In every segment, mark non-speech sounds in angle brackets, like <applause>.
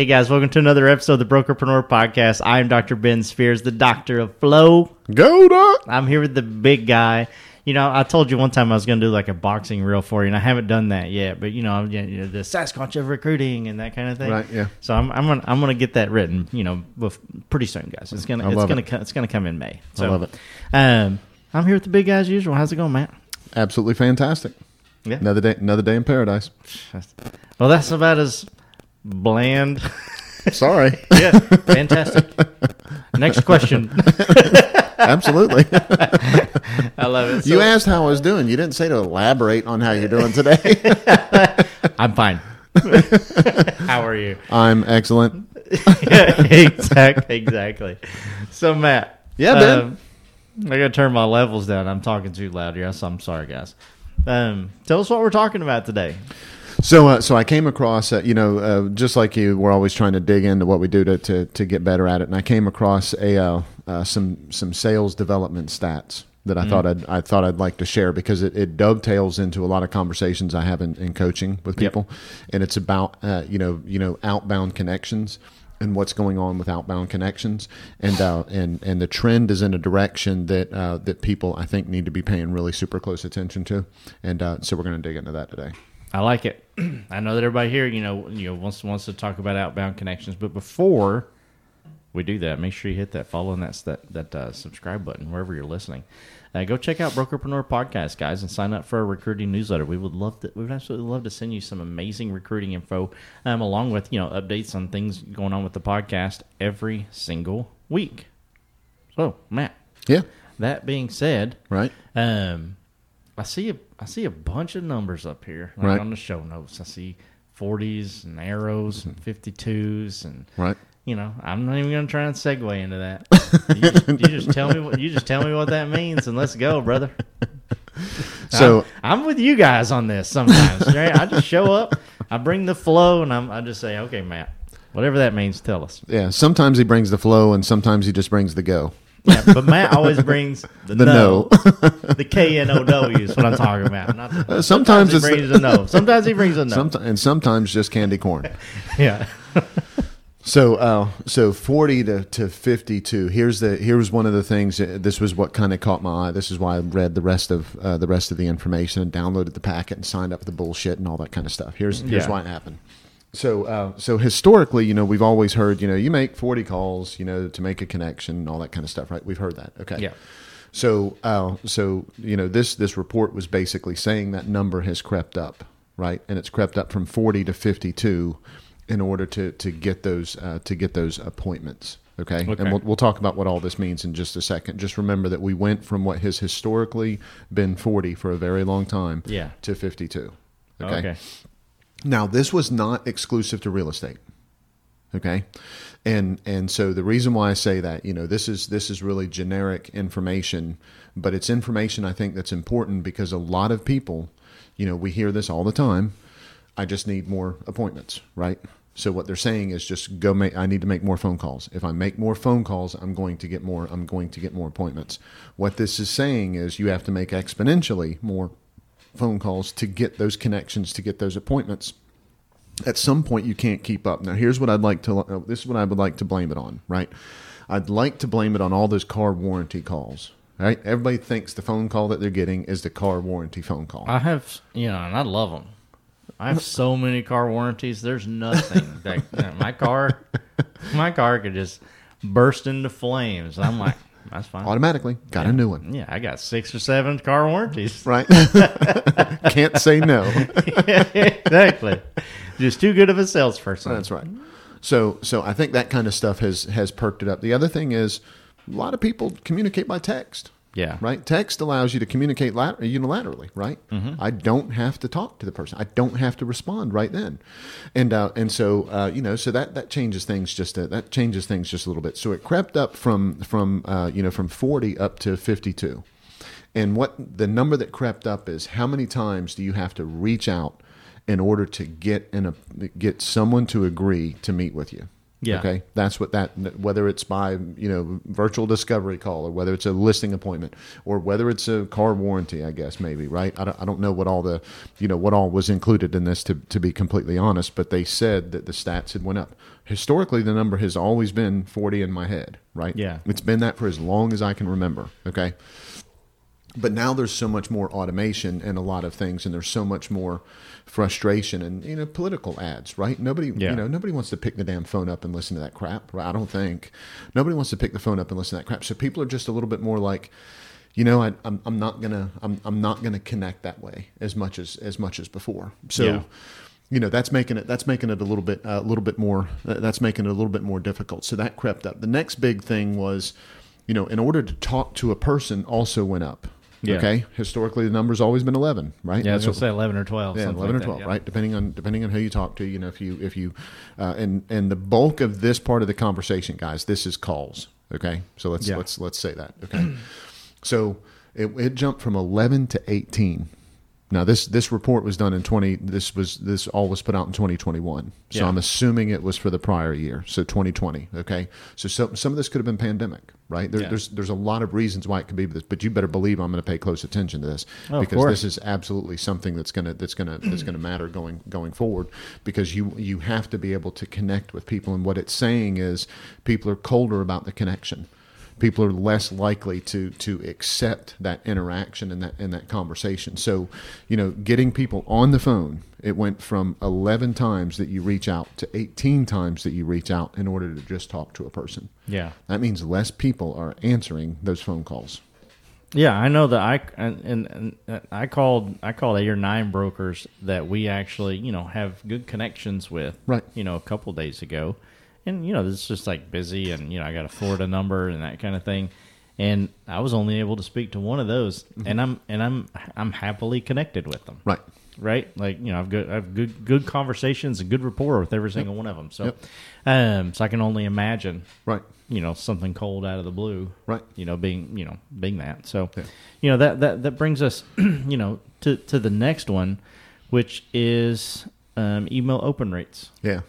Hey guys, welcome to another episode of the Brokerpreneur Podcast. I'm Dr. Ben Spears, the doctor of flow. Go, Doc. I'm here with the big guy. You know, I told you one time I was going to do like a boxing reel for you, and I haven't done that yet. But you know, I'm, you know, the Sasquatch of recruiting and that kind of thing. Right, yeah. So I'm I'm gonna I'm gonna get that written. You know, bef- pretty soon, guys. It's gonna I it's gonna it. co- it's gonna come in May. So, I love it. Um, I'm here with the big guy as usual. How's it going, Matt? Absolutely fantastic. Yeah. Another day, another day in paradise. Well, that's about as bland. <laughs> Sorry. yeah, fantastic. Next question. <laughs> Absolutely. I love it. you asked how I was doing. You didn't say to elaborate on how you're doing today. <laughs> I'm fine. How are you? I'm excellent. exactly. Exactly. So Matt. Yeah, Ben. um, I gotta turn my levels down. I'm talking too loud. Yes, I'm sorry, guys. Um, tell us what we're talking about today. So, uh, so I came across, uh, you know, uh, just like you, we're always trying to dig into what we do to, to, to get better at it. And I came across a uh, uh, some some sales development stats that I thought I'd I thought I'd like to share because it, it dovetails into a lot of conversations I have in, in coaching with Yep. people, and it's about uh, you know you know outbound connections and what's going on with outbound connections, and uh, and and the trend is in a direction that uh, that people I think need to be paying really super close attention to, and uh, so we're going to dig into that today. I like it. <clears throat> I know that everybody here, you know, you know, wants wants to talk about outbound connections, but before we do that, make sure you hit that follow and that's that that uh, subscribe button wherever you're listening. Uh, go check out Brokerpreneur Podcast, guys, and sign up for our recruiting newsletter. We would love to. We would absolutely love to send you some amazing recruiting info, um, along with you know updates on things going on with the podcast every single week. So, Matt, Yeah, that being said, right. um, I see a I see a bunch of numbers up here like Right. on the show notes. I see forties and arrows and mm-hmm. fifty twos and Right. you know I'm not even gonna try and segue into that. <laughs> you, just, you just tell me what you just tell me what that means and let's go, brother. <laughs> So I'm, I'm with you guys on this sometimes. Right? I just show up, I bring the flow, and I'm I just say, okay, Matt, whatever that means, tell us. yeah, sometimes he brings the flow, and sometimes he just brings the go. Yeah, but Matt always brings the, The no, <laughs> the K N O W is what I'm talking about. Not the, Uh, sometimes he it's brings the- a no. Sometimes he brings a no. Somet- and sometimes just candy corn. <laughs> yeah. <laughs> So, uh, so forty to, to fifty-two. Here's the here's one of the things. uh, This was what kind of caught my eye. This is why I read the rest of uh, the rest of the information and downloaded the packet and signed up for the bullshit and all that kind of stuff. Here's here's Yeah. why it happened. So, uh, so historically, you know, we've always heard, you know, you make forty calls, you know, to make a connection and all that kind of stuff, right? We've heard that. Okay. Yeah. So, uh, so you know, this this report was basically saying that number has crept up, right? And it's crept up from forty to fifty-two in order to to get those uh, to get those appointments. Okay, Okay. and we'll we'll talk about what all this means in just a second. Just remember that we went from what has historically been forty for a very long time, Yeah. to fifty-two. Okay. okay. Now, this was not exclusive to real estate. Okay. And and so the reason why I say that, you know, this is this is really generic information, but it's information I think that's important because a lot of people, you know, we hear this all the time. I just need more appointments, right? So what they're saying is just go make I need to make more phone calls. If I make more phone calls, I'm going to get more I'm going to get more appointments. What this is saying is you have to make exponentially more phone calls to get those connections to get those appointments at some point you can't keep up. Now, here's what I'd like to. uh, This is what I would like to blame it on. Right, I'd like to blame it on all those car warranty calls. Right, everybody thinks the phone call that they're getting is the car warranty phone call. I have, you know, and I love them. I have so many car warranties. There's nothing that you know, my car, my car could just burst into flames. I'm like, that's fine. Automatically got a new one. Yeah, I got six or seven car warranties. <laughs> Right, <laughs> can't say no. exactly. Just too good of a salesperson. That's right. So, so I think that kind of stuff has has perked it up. The other thing is, a lot of people communicate by text. Yeah. Right. Text allows you to communicate lat- unilaterally. Right. I don't have to talk to the person. I don't have to respond right then, and uh, and so uh, you know, so that that changes things just a, that changes things just a little bit. So it crept up from from uh, you know from forty up to fifty two, and what the number that crept up is how many times do you have to reach out in order to get in a get someone to agree to meet with you? Yeah. Okay. That's what that whether it's by you know virtual discovery call or whether it's a listing appointment or whether it's a car warranty. I guess maybe right. I don't, I don't know what all the you know what all was included in this to to be completely honest. But they said that the stats had went up. Historically, the number has always been forty in my head. Right. Yeah. It's been that for as long as I can remember. Okay but now there's so much more automation and a lot of things and there's so much more frustration and you know political ads right? Nobody Yeah. you know nobody wants to pick the damn phone up and listen to that crap right? i don't think. Nobody wants to pick the phone up and listen to that crap. So people are just a little bit more like you know I, I'm, I'm not gonna I'm, I'm not gonna connect that way as much as as much as before. So Yeah. you know that's making it that's making it a little bit a little bit more uh, that's making it a little bit more difficult. So that crept up. The next big thing was you know in order to talk to a person also went up Yeah. okay historically the number's always been 11 right Yeah, That's what- say eleven or twelve. yeah, eleven like or that, twelve, yeah. right? Depending on depending on who you talk to, you know, if you if you uh, and and the bulk of this part of the conversation, guys, this is calls. Okay, so let's Yeah. let's let's say that. Okay, <clears throat> so it, it jumped from eleven to eighteen. Now this this report was done in twenty. This was this all was put out in twenty twenty one. So Yeah. I'm assuming it was for the prior year, so twenty twenty. Okay, so some some of this could have been pandemic, right? There, Yeah. There's there's a lot of reasons why it could be this, but you better believe I'm going to pay close attention to this Oh, because this is absolutely something that's gonna that's gonna that's gonna matter going going forward because you you have to be able to connect with people and what it's saying is people are colder about the connection people are less likely to to accept that interaction and that and that conversation so you know getting people on the phone it went from 11 times that you reach out to 18 times that you reach out in order to just talk to a person Yeah. that means less people are answering those phone calls Yeah, I know that I and, and, and I called I called eight or nine brokers that we actually you know have good connections with. Right. You know, a couple days ago, and you know this is just like busy, and you know I got a Florida number and that kind of thing, and I was only able to speak to one of those, and I'm and I'm I'm happily connected with them. right Right, like you know, I've good, I've good, good conversations and good rapport with every single one of them. So, Yep. um, so I can only imagine right you know something cold out of the blue Right. you know being you know being that so Yeah. you know that that that brings us <clears throat> you know to to the next one which is um, email open rates yeah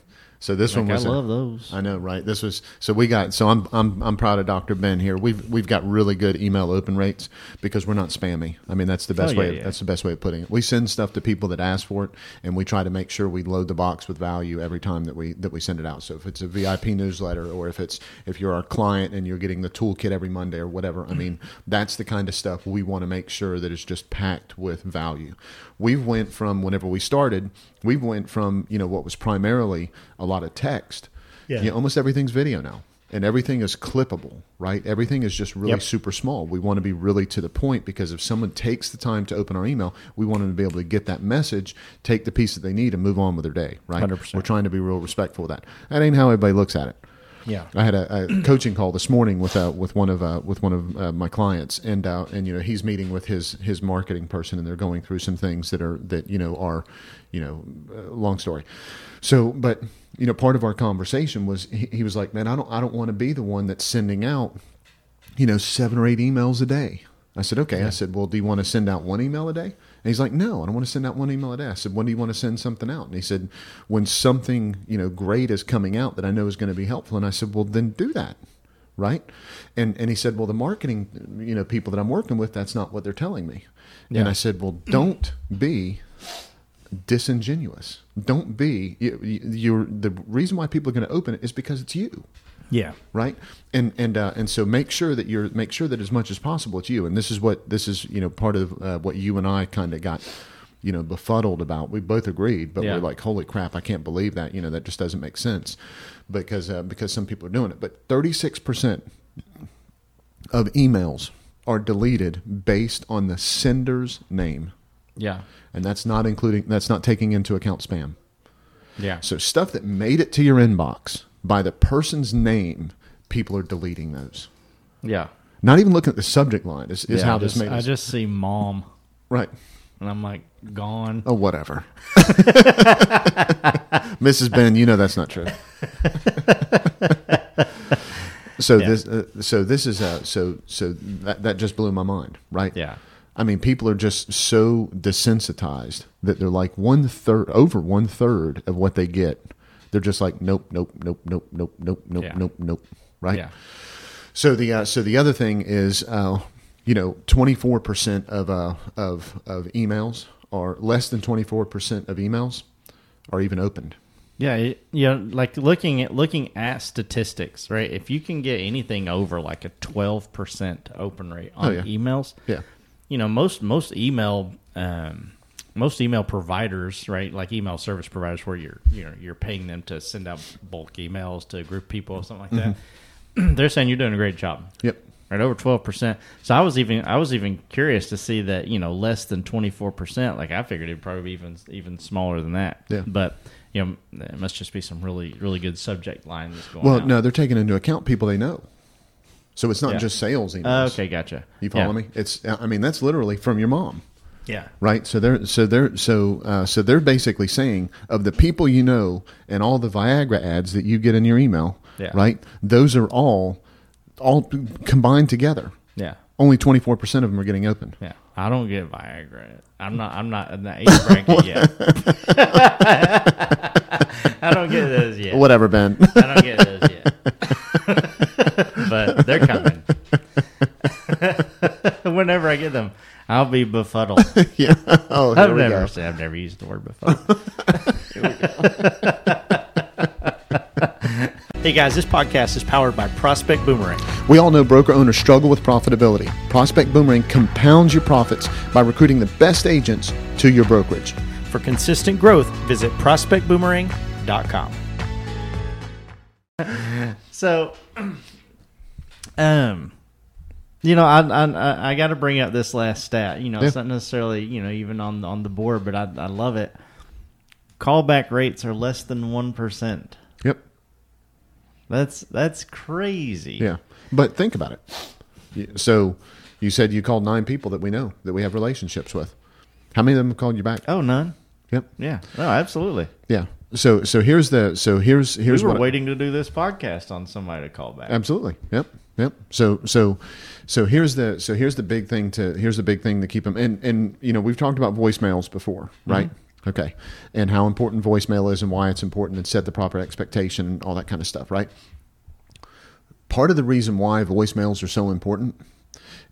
so this like one i was a- love those I know, right? This was so we got so I'm I'm I'm proud of Dr. Ben here. We've we've got really good email open rates because we're not spammy. I mean, that's the best Oh, way. yeah. That's the best way of putting it. We send stuff to people that ask for it, and we try to make sure we load the box with value every time that we that we send it out. So if it's a VIP newsletter, or if it's if you're our client and you're getting the toolkit every Monday or whatever, I mean, that's the kind of stuff we want to make sure that it's just packed with value. We went from whenever we started, we went from you know what was primarily a lot of text Yeah. you know, almost everything's video now and everything is clippable right everything is just really Yep. super small we want to be really to the point because if someone takes the time to open our email we want them to be able to get that message take the piece that they need and move on with their day right 100%. we're trying to be real respectful of that that ain't how everybody looks at it yeah I had a, a <clears throat> coaching call this morning with uh, with one of uh, with one of uh, my clients, and uh, and you know he's meeting with his his marketing person, and they're going through some things that are that you know are, you know, uh, long story. So, but you know, part of our conversation was he, he was like, man, I don't I don't want to be the one that's sending out, you know, seven or eight emails a day. I said, okay. I said, well, do you want to send out one email a day? And he's like, no, I don't want to send out one email a day. I said, when do you want to send something out? And he said, when something, you know, great is coming out that I know is going to be helpful. And I said, well, then do that. Right. And, and he said, well, the marketing, you know, people that I'm working with, that's not what they're telling me. And I said, well, don't be disingenuous. Don't be, you, you- you're, the reason why people are going to open it is because it's you. Yeah. Right? And and uh, and so make sure that you're make sure that as much as possible it's you. And this is what this is you know part of uh, what you and I kind of got you know befuddled about. We both agreed but Yeah. we're like holy crap I can't believe that you know that just doesn't make sense because uh, because some people are doing it. But 36% of emails are deleted based on the sender's name yeah and that's not including that's not taking into account spam yeah so stuff that made it to your inbox by the person's name, people are deleting those. yeah Not even looking at the subject line is, is Yeah, how I this just, made I us. just see mom right. and i'm like gone Oh, whatever. <laughs> Mrs. Ben, you know that's not true. <laughs> so Yeah. this, uh, so this is uh, so so that that just blew my mind, right? yeah I mean, people are just so desensitized that they're like one third, over one third of what they get They're just like nope, nope, nope, nope, nope, nope, nope, Yeah. nope, nope. Right. Yeah. So the uh, so the other thing is, uh, you know, twenty four percent of uh, of of emails are less than twenty four percent of emails are even opened. Yeah, it, you know, like looking at looking at statistics, right? If you can get anything over like a twelve percent open rate on Oh, yeah. emails, Yeah. You know, most most email um, most email providers, right? Like email service providers, where you're you know you're paying them to send out bulk emails to a group of people or something like that. <clears throat> They're saying you're doing a great job. Yep. Right over twelve percent. So I was even I was even curious to see that you know less than twenty four percent. Like I figured it'd probably be even even smaller than that. Yeah. But you know it must just be some really really good subject line that's going. Well, out. no, they're taking into account people they know. So it's not Yeah. just sales Uh, emails. okay, gotcha. You follow Yeah. me? It's I mean that's literally from your mom. Yeah. right? So they're so they're so uh, so they're basically saying of the people you know and all the Viagra ads that you get in your email, Yeah. right? Those are all all combined together. Yeah. Only twenty four percent of them are getting opened. Yeah. I don't get Viagra. I'm not. I'm not in that age bracket yet. <laughs> <laughs> I don't get those yet. Whatever, Ben. I don't get those yet. <laughs> but they're coming. <laughs> Whenever I get them, I'll be befuddled. <laughs> yeah. Oh, here I've we never go. said I've never used the word befuddled. <laughs> hey guys, this podcast is powered by Prospect Boomerang. We all know broker owners struggle with profitability. Prospect Boomerang compounds your profits by recruiting the best agents to your brokerage. For consistent growth, visit prospectboomerang.com. So, <clears throat> um, you know, I I, I got to bring up this last stat. You know, it's not necessarily you know even on on the board, but I I love it. Callback rates are less than one percent. Yep. That's that's crazy. Yeah. But think about it. So you said you called nine people that we know that we have relationships with. How many of them called you back? Oh, none. Yep. Yeah. No, absolutely. Yeah. So so here's the so here's here's we were what waiting to do this podcast on somebody to call back. absolutely. Yep. Yep. So so so here's the so here's the big thing to here's the big thing to keep them and and you know we've talked about voicemails before, mm-hmm. right? Okay. And how important voicemail is and why it's important and set the proper expectation and all that kind of stuff, right? Part of the reason why voicemails are so important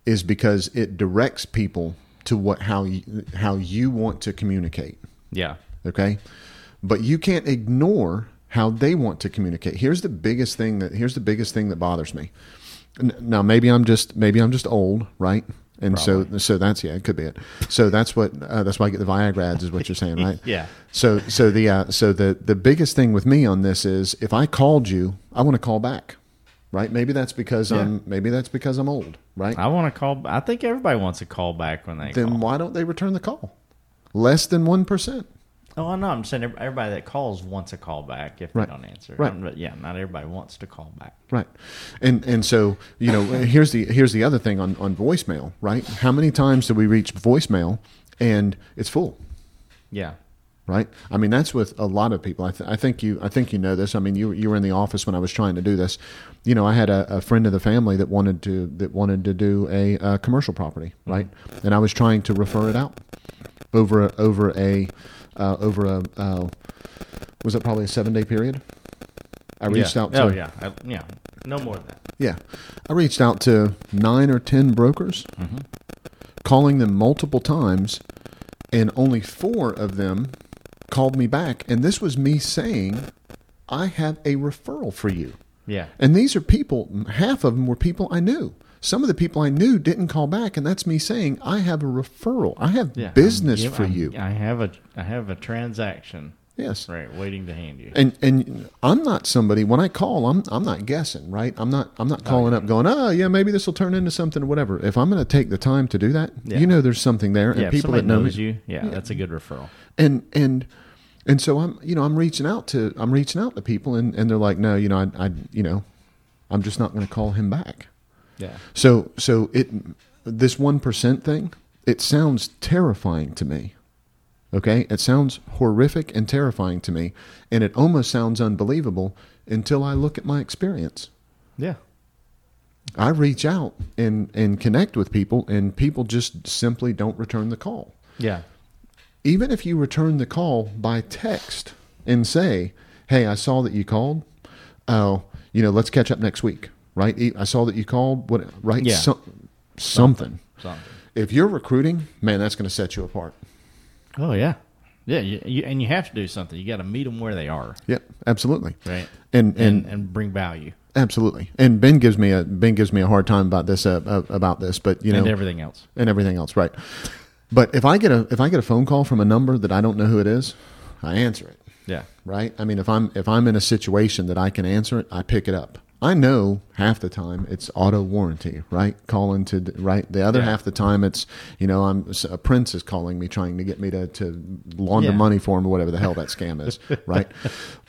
is because it directs people to what how you, how you want to communicate yeah. okay but you can't ignore how they want to communicate. Here's the biggest thing that here's the biggest thing that bothers me. Now maybe i'm just maybe i'm just old right? And so so that's yeah it could be it. So that's what uh, that's why i get the viagra ads is what you're saying right? <laughs> Yeah. so so the uh, so the the biggest thing with me on this is if i called you i want to call back right? Maybe that's because i'm maybe that's because i'm old right? I want to call. I think everybody wants a call back when they then call. why don't they return the call? Less than 1% Oh, I know. I'm saying everybody that calls wants a call back if Right. they don't answer. Right. But yeah, not everybody wants to call back. Right, and and so you know <laughs> here's the here's the other thing on on voicemail. Right, how many times do we reach voicemail and it's full? Yeah. Right, I mean that's with a lot of people. I, th- I think you I think you know this. I mean you you were in the office when I was trying to do this. You know I had a, a friend of the family that wanted to that wanted to do a, uh commercial property. Right, and I was trying to refer it out over a, over a uh, over a uh, was it probably a seven day period. I reached yeah. out to Oh yeah. I, yeah. No more than that. Yeah. I reached out to nine or 10 brokers, calling them multiple times, and only four of them called me back. And this was me saying, I have a referral for you. Yeah. And these are people, half of them were people I knew. Some of the people I knew didn't call back, and that's me saying, I have a referral. I have Yeah. business for I'm- you. I have a I have a transaction Yes. right waiting to hand you. And and I'm not somebody when I call, I'm I'm not guessing, right? I'm not I'm not calling up going, oh yeah, maybe this will turn into something or whatever. If I'm going to take the time to do that, Yeah. you know, there's something there, and people that know you, yeah, that's a good referral. and and and so I'm you know I'm reaching out to I'm reaching out to people, and and they're like, no, you know, I I you know, I'm just not going to call him back. Yeah. So so it this one percent thing, it sounds terrifying to me. Okay, it sounds horrific and terrifying to me, and it almost sounds unbelievable until I look at my experience. Yeah. I reach out and and connect with people, and people just simply don't return the call. Yeah. Even if you return the call by text and say, hey, I saw that you called. Oh, you know, let's catch up next week, right? I saw that you called. What, right? Yeah. So- something. Something. If you're recruiting, man, that's going to set you apart. Oh yeah, yeah. You, you, and you have to do something. You got to meet them where they are, Yep, absolutely. right? And And and, and bring value absolutely. And Ben gives me a Ben gives me a hard time about this uh, uh, about this, but you know, and everything else. and everything else, right? But if I get a if I get a phone call from a number that I don't know who it is, I answer it. Yeah. right? I mean, if I'm if I'm in a situation that I can answer it, I pick it up. I know half the time it's auto warranty, right? Calling to right. The other Yeah. half the time it's you know I'm a prince is calling me trying to get me to to launder Yeah. money for him or whatever the hell that scam is, <laughs> right?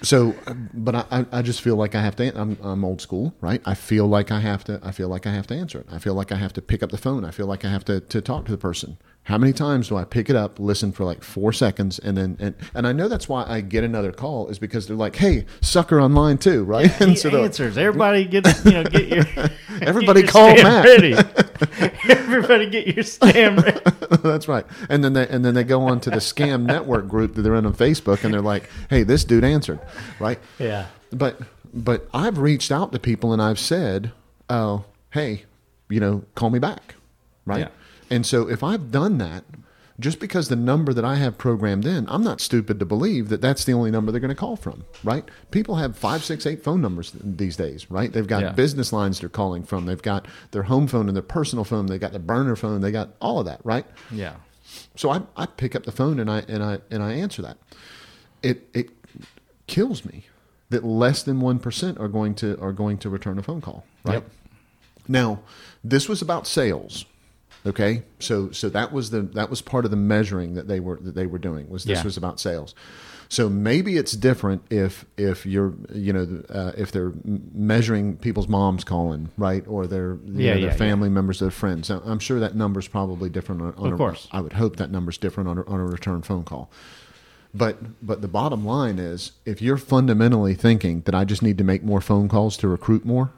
So, uh, but I I- just feel like I have to. I'm I'm old school, right? I feel like I have to. I feel like I have to answer it. I feel like I have to pick up the phone. I feel like I have to to talk to the person. How many times do I pick it up, listen for like four seconds, and then and and I know that's why I get another call is because they're like, "Hey, sucker on mine too," right? <laughs> He And so answers. Everybody get you know get your <laughs> Everybody get your call Matt. ready. <laughs> Everybody get your scam ready. <laughs> That's right. And then they and then they go on to the scam network group that they're in on Facebook, and they're like, "Hey, this dude answered," right? Yeah. But but I've reached out to people and I've said, "Oh, hey, you know, call me back," right? Yeah. And so if I've done that, just because the number that I have programmed in, I'm not stupid to believe that that's the only number they're going to call from, right? People have five, six, eight phone numbers these days, right? They've got Yeah. business lines they're calling from. They've got their home phone and their personal phone. they've got the burner phone. They got all of that, right? Yeah. So I, I pick up the phone and I and I and I answer that. It it kills me that less than one percent are going to are going to return a phone call. Right Yep. now, this was about sales. Okay, so so that was the that was part of the measuring that they were that they were doing was this Yeah. was about sales. So maybe it's different if if you're you know uh, if they're measuring people's moms calling right or their you Yeah, know, yeah, their yeah. family members their friends. I'm sure that number's probably different on, on Of a, course. I would hope that number's different on a, on a return phone call. But but the bottom line is if you're fundamentally thinking that I just need to make more phone calls to recruit more,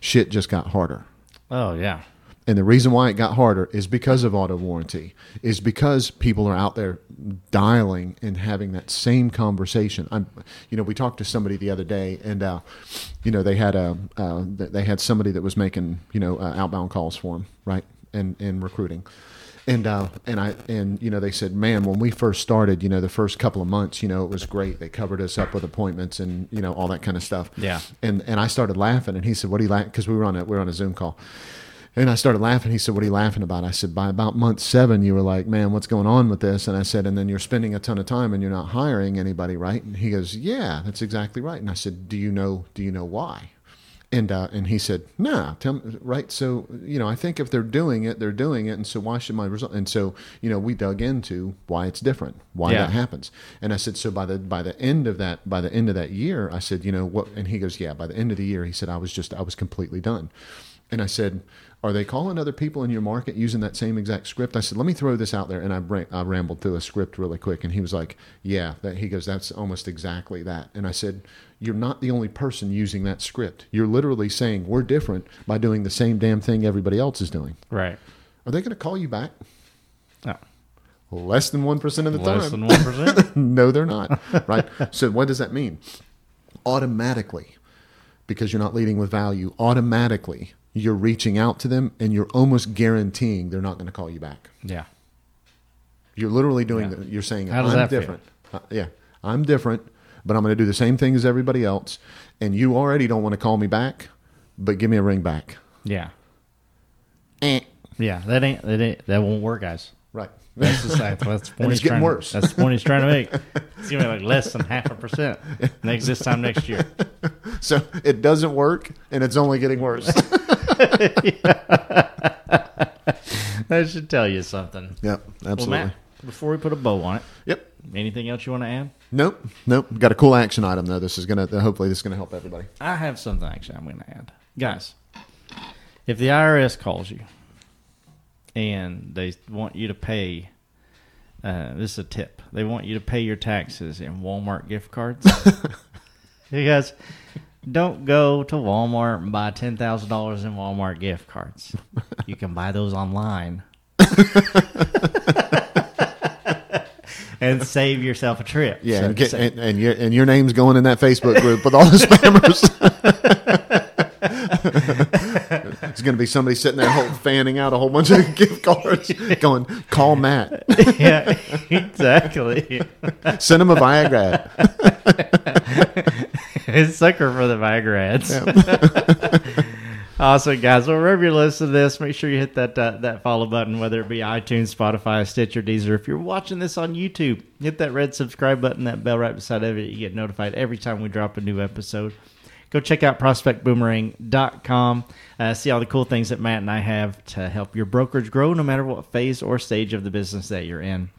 shit just got harder. Oh yeah. And the reason why it got harder is because of auto warranty, is because people are out there dialing and having that same conversation. I'm, you know, we talked to somebody the other day, and uh, you know, they had a uh, they had somebody that was making you know uh, outbound calls for them, right, and and recruiting. And uh, and I and you know they said, man, when we first started, you know, the first couple of months, you know, it was great. They covered us up with appointments and you know all that kind of stuff. Yeah. And and I started laughing, and he said, "What are you laughing?" Because we were on a we were on a Zoom call, and I started laughing. He said, "What are you laughing about?" I said, "By about month seven, you were like, man, what's going on with this?" And I said, "And then you're spending a ton of time and you're not hiring anybody, right?" And he goes, "Yeah, that's exactly right." And I said, "Do you know? Do you know why?" And uh, and he said, "Nah, tell me, right." So you know, I think if they're doing it, they're doing it, and so why should my result? And so you know, we dug into why it's different, why Yeah. that happens. And I said, so by the by the end of that by the end of that year, I said, you know what? And he goes, yeah. By the end of the year, he said, I was just I was completely done. And I said, are they calling other people in your market using that same exact script? I said, let me throw this out there. And I, I rambled through a script really quick. And he was like, yeah. That, he goes, that's almost exactly that. And I said, you're not the only person using that script. You're literally saying we're different by doing the same damn thing everybody else is doing. Right. Are they going to call you back? No. Less than 1% of the Less time. Less than one percent. <laughs> no, they're not. <laughs> Right. so what does that mean? Automatically, because you're not leading with value, automatically you're reaching out to them and you're almost guaranteeing they're not going to call you back. yeah. You're literally doing Yeah. the, you're saying How does I'm that different. Uh, yeah. I'm different, but I'm going to do the same thing as everybody else and you already don't want to call me back, but give me a ring back. Yeah. Eh. Yeah. That ain't that ain't that won't work, guys. Right. That's just <laughs> that's, that's the point it's he's getting trying, worse. That's the point he's trying to make. <laughs> It's gonna be like less than half a percent next this time next year. <laughs> So it doesn't work and it's only getting worse. <laughs> That should tell you something. yep. Well, Absolutely. Matt, before we put a bow on it, Yep. anything else you want to add? Nope. Nope. Got a cool action item though. This is gonna hopefully this is gonna help everybody. I have something actually I'm going to add. Guys, if the IRS calls you and they want you to pay, uh, this is a tip, they want you to pay your taxes in Walmart gift cards. <laughs> you guys, don't go to Walmart and buy $10,000 in Walmart gift cards. <laughs> You can buy those online. <laughs> and save yourself a trip. Yeah, so and, get, and, and your and your name's going in that Facebook group with all the spammers. <laughs> it's going to be somebody sitting there hold, fanning out a whole bunch of <laughs> gift cards, going, "Call Matt, <laughs> yeah, exactly. send him a Viagra." <laughs> It's sucker for the Viagrads. awesome, guys. Well, wherever you're listening to this, make sure you hit that uh, that follow button, whether it be iTunes, Spotify, Stitcher, Deezer. If you're watching this on YouTube, hit that red subscribe button, that bell right beside of it. You get notified every time we drop a new episode. Go check out prospectboomerang.com. Uh, see all the cool things that Matt and I have to help your brokerage grow, no matter what phase or stage of the business that you're in.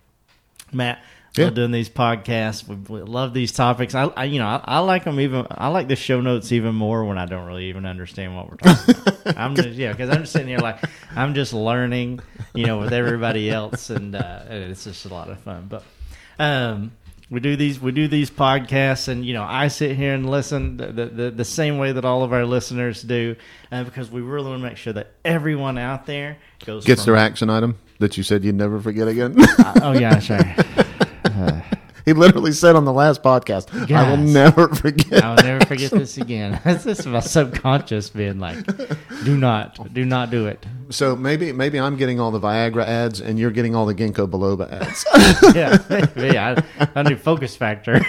Matt, Yeah. love doing these podcasts. We, we love these topics. I, I you know, I, I like them even. I like the show notes even more when I don't really even understand what we're talking about. <laughs> I'm just yeah, because I'm just sitting here like I'm just learning, you know, with everybody else, and uh, it's just a lot of fun. But um, we do these we do these podcasts, and you know, I sit here and listen the the, the, the same way that all of our listeners do, uh, because we really want to make sure that everyone out there goes Gets from, their action item that you said you'd never forget again. oh yeah, sorry. <laughs> he literally said on the last podcast, "I will never <laughs> forget." I'll never forget this again. <laughs> It's just my subconscious being like, "Do not, do not do it." So maybe maybe I'm getting all the Viagra ads and you're getting all the ginkgo biloba ads. <laughs> Yeah, maybe I, I do focus factor.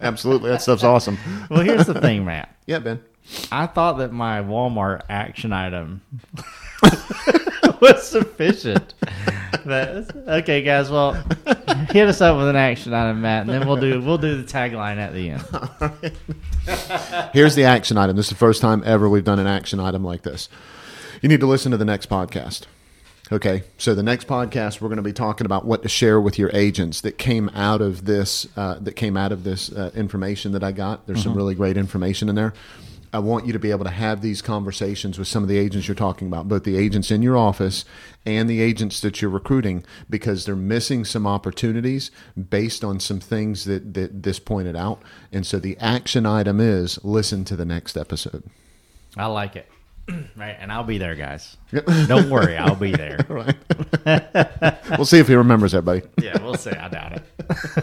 Absolutely, that stuff's awesome. well, here's the thing, Matt. Yeah, Ben. I thought that my Walmart action item was sufficient. But, okay, guys. Well, hit us up with an action item, Matt, and then we'll do we'll do the tagline at the end. Here's the action item. This is the first time ever we've done an action item like this. You need to listen to the next podcast. Okay, so the next podcast we're going to be talking about what to share with your agents that came out of this uh, that came out of this uh, information that I got. There's some really great information in there. I want you to be able to have these conversations with some of the agents you're talking about, both the agents in your office and the agents that you're recruiting, because they're missing some opportunities based on some things that, that this pointed out. And so the action item is listen to the next episode. I like it. <clears throat> Right, and I'll be there, guys. Don't worry, I'll be there. <laughs> Right. <laughs> we'll see if he remembers that, buddy. Yeah, we'll see. I doubt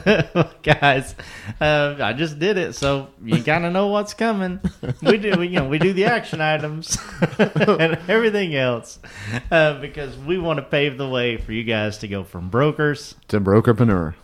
it, <laughs> guys. Uh, I just did it, so you kind of know what's coming. We do, we, you know, we do the action items and everything else uh, because we want to pave the way for you guys to go from brokers To brokerpreneur.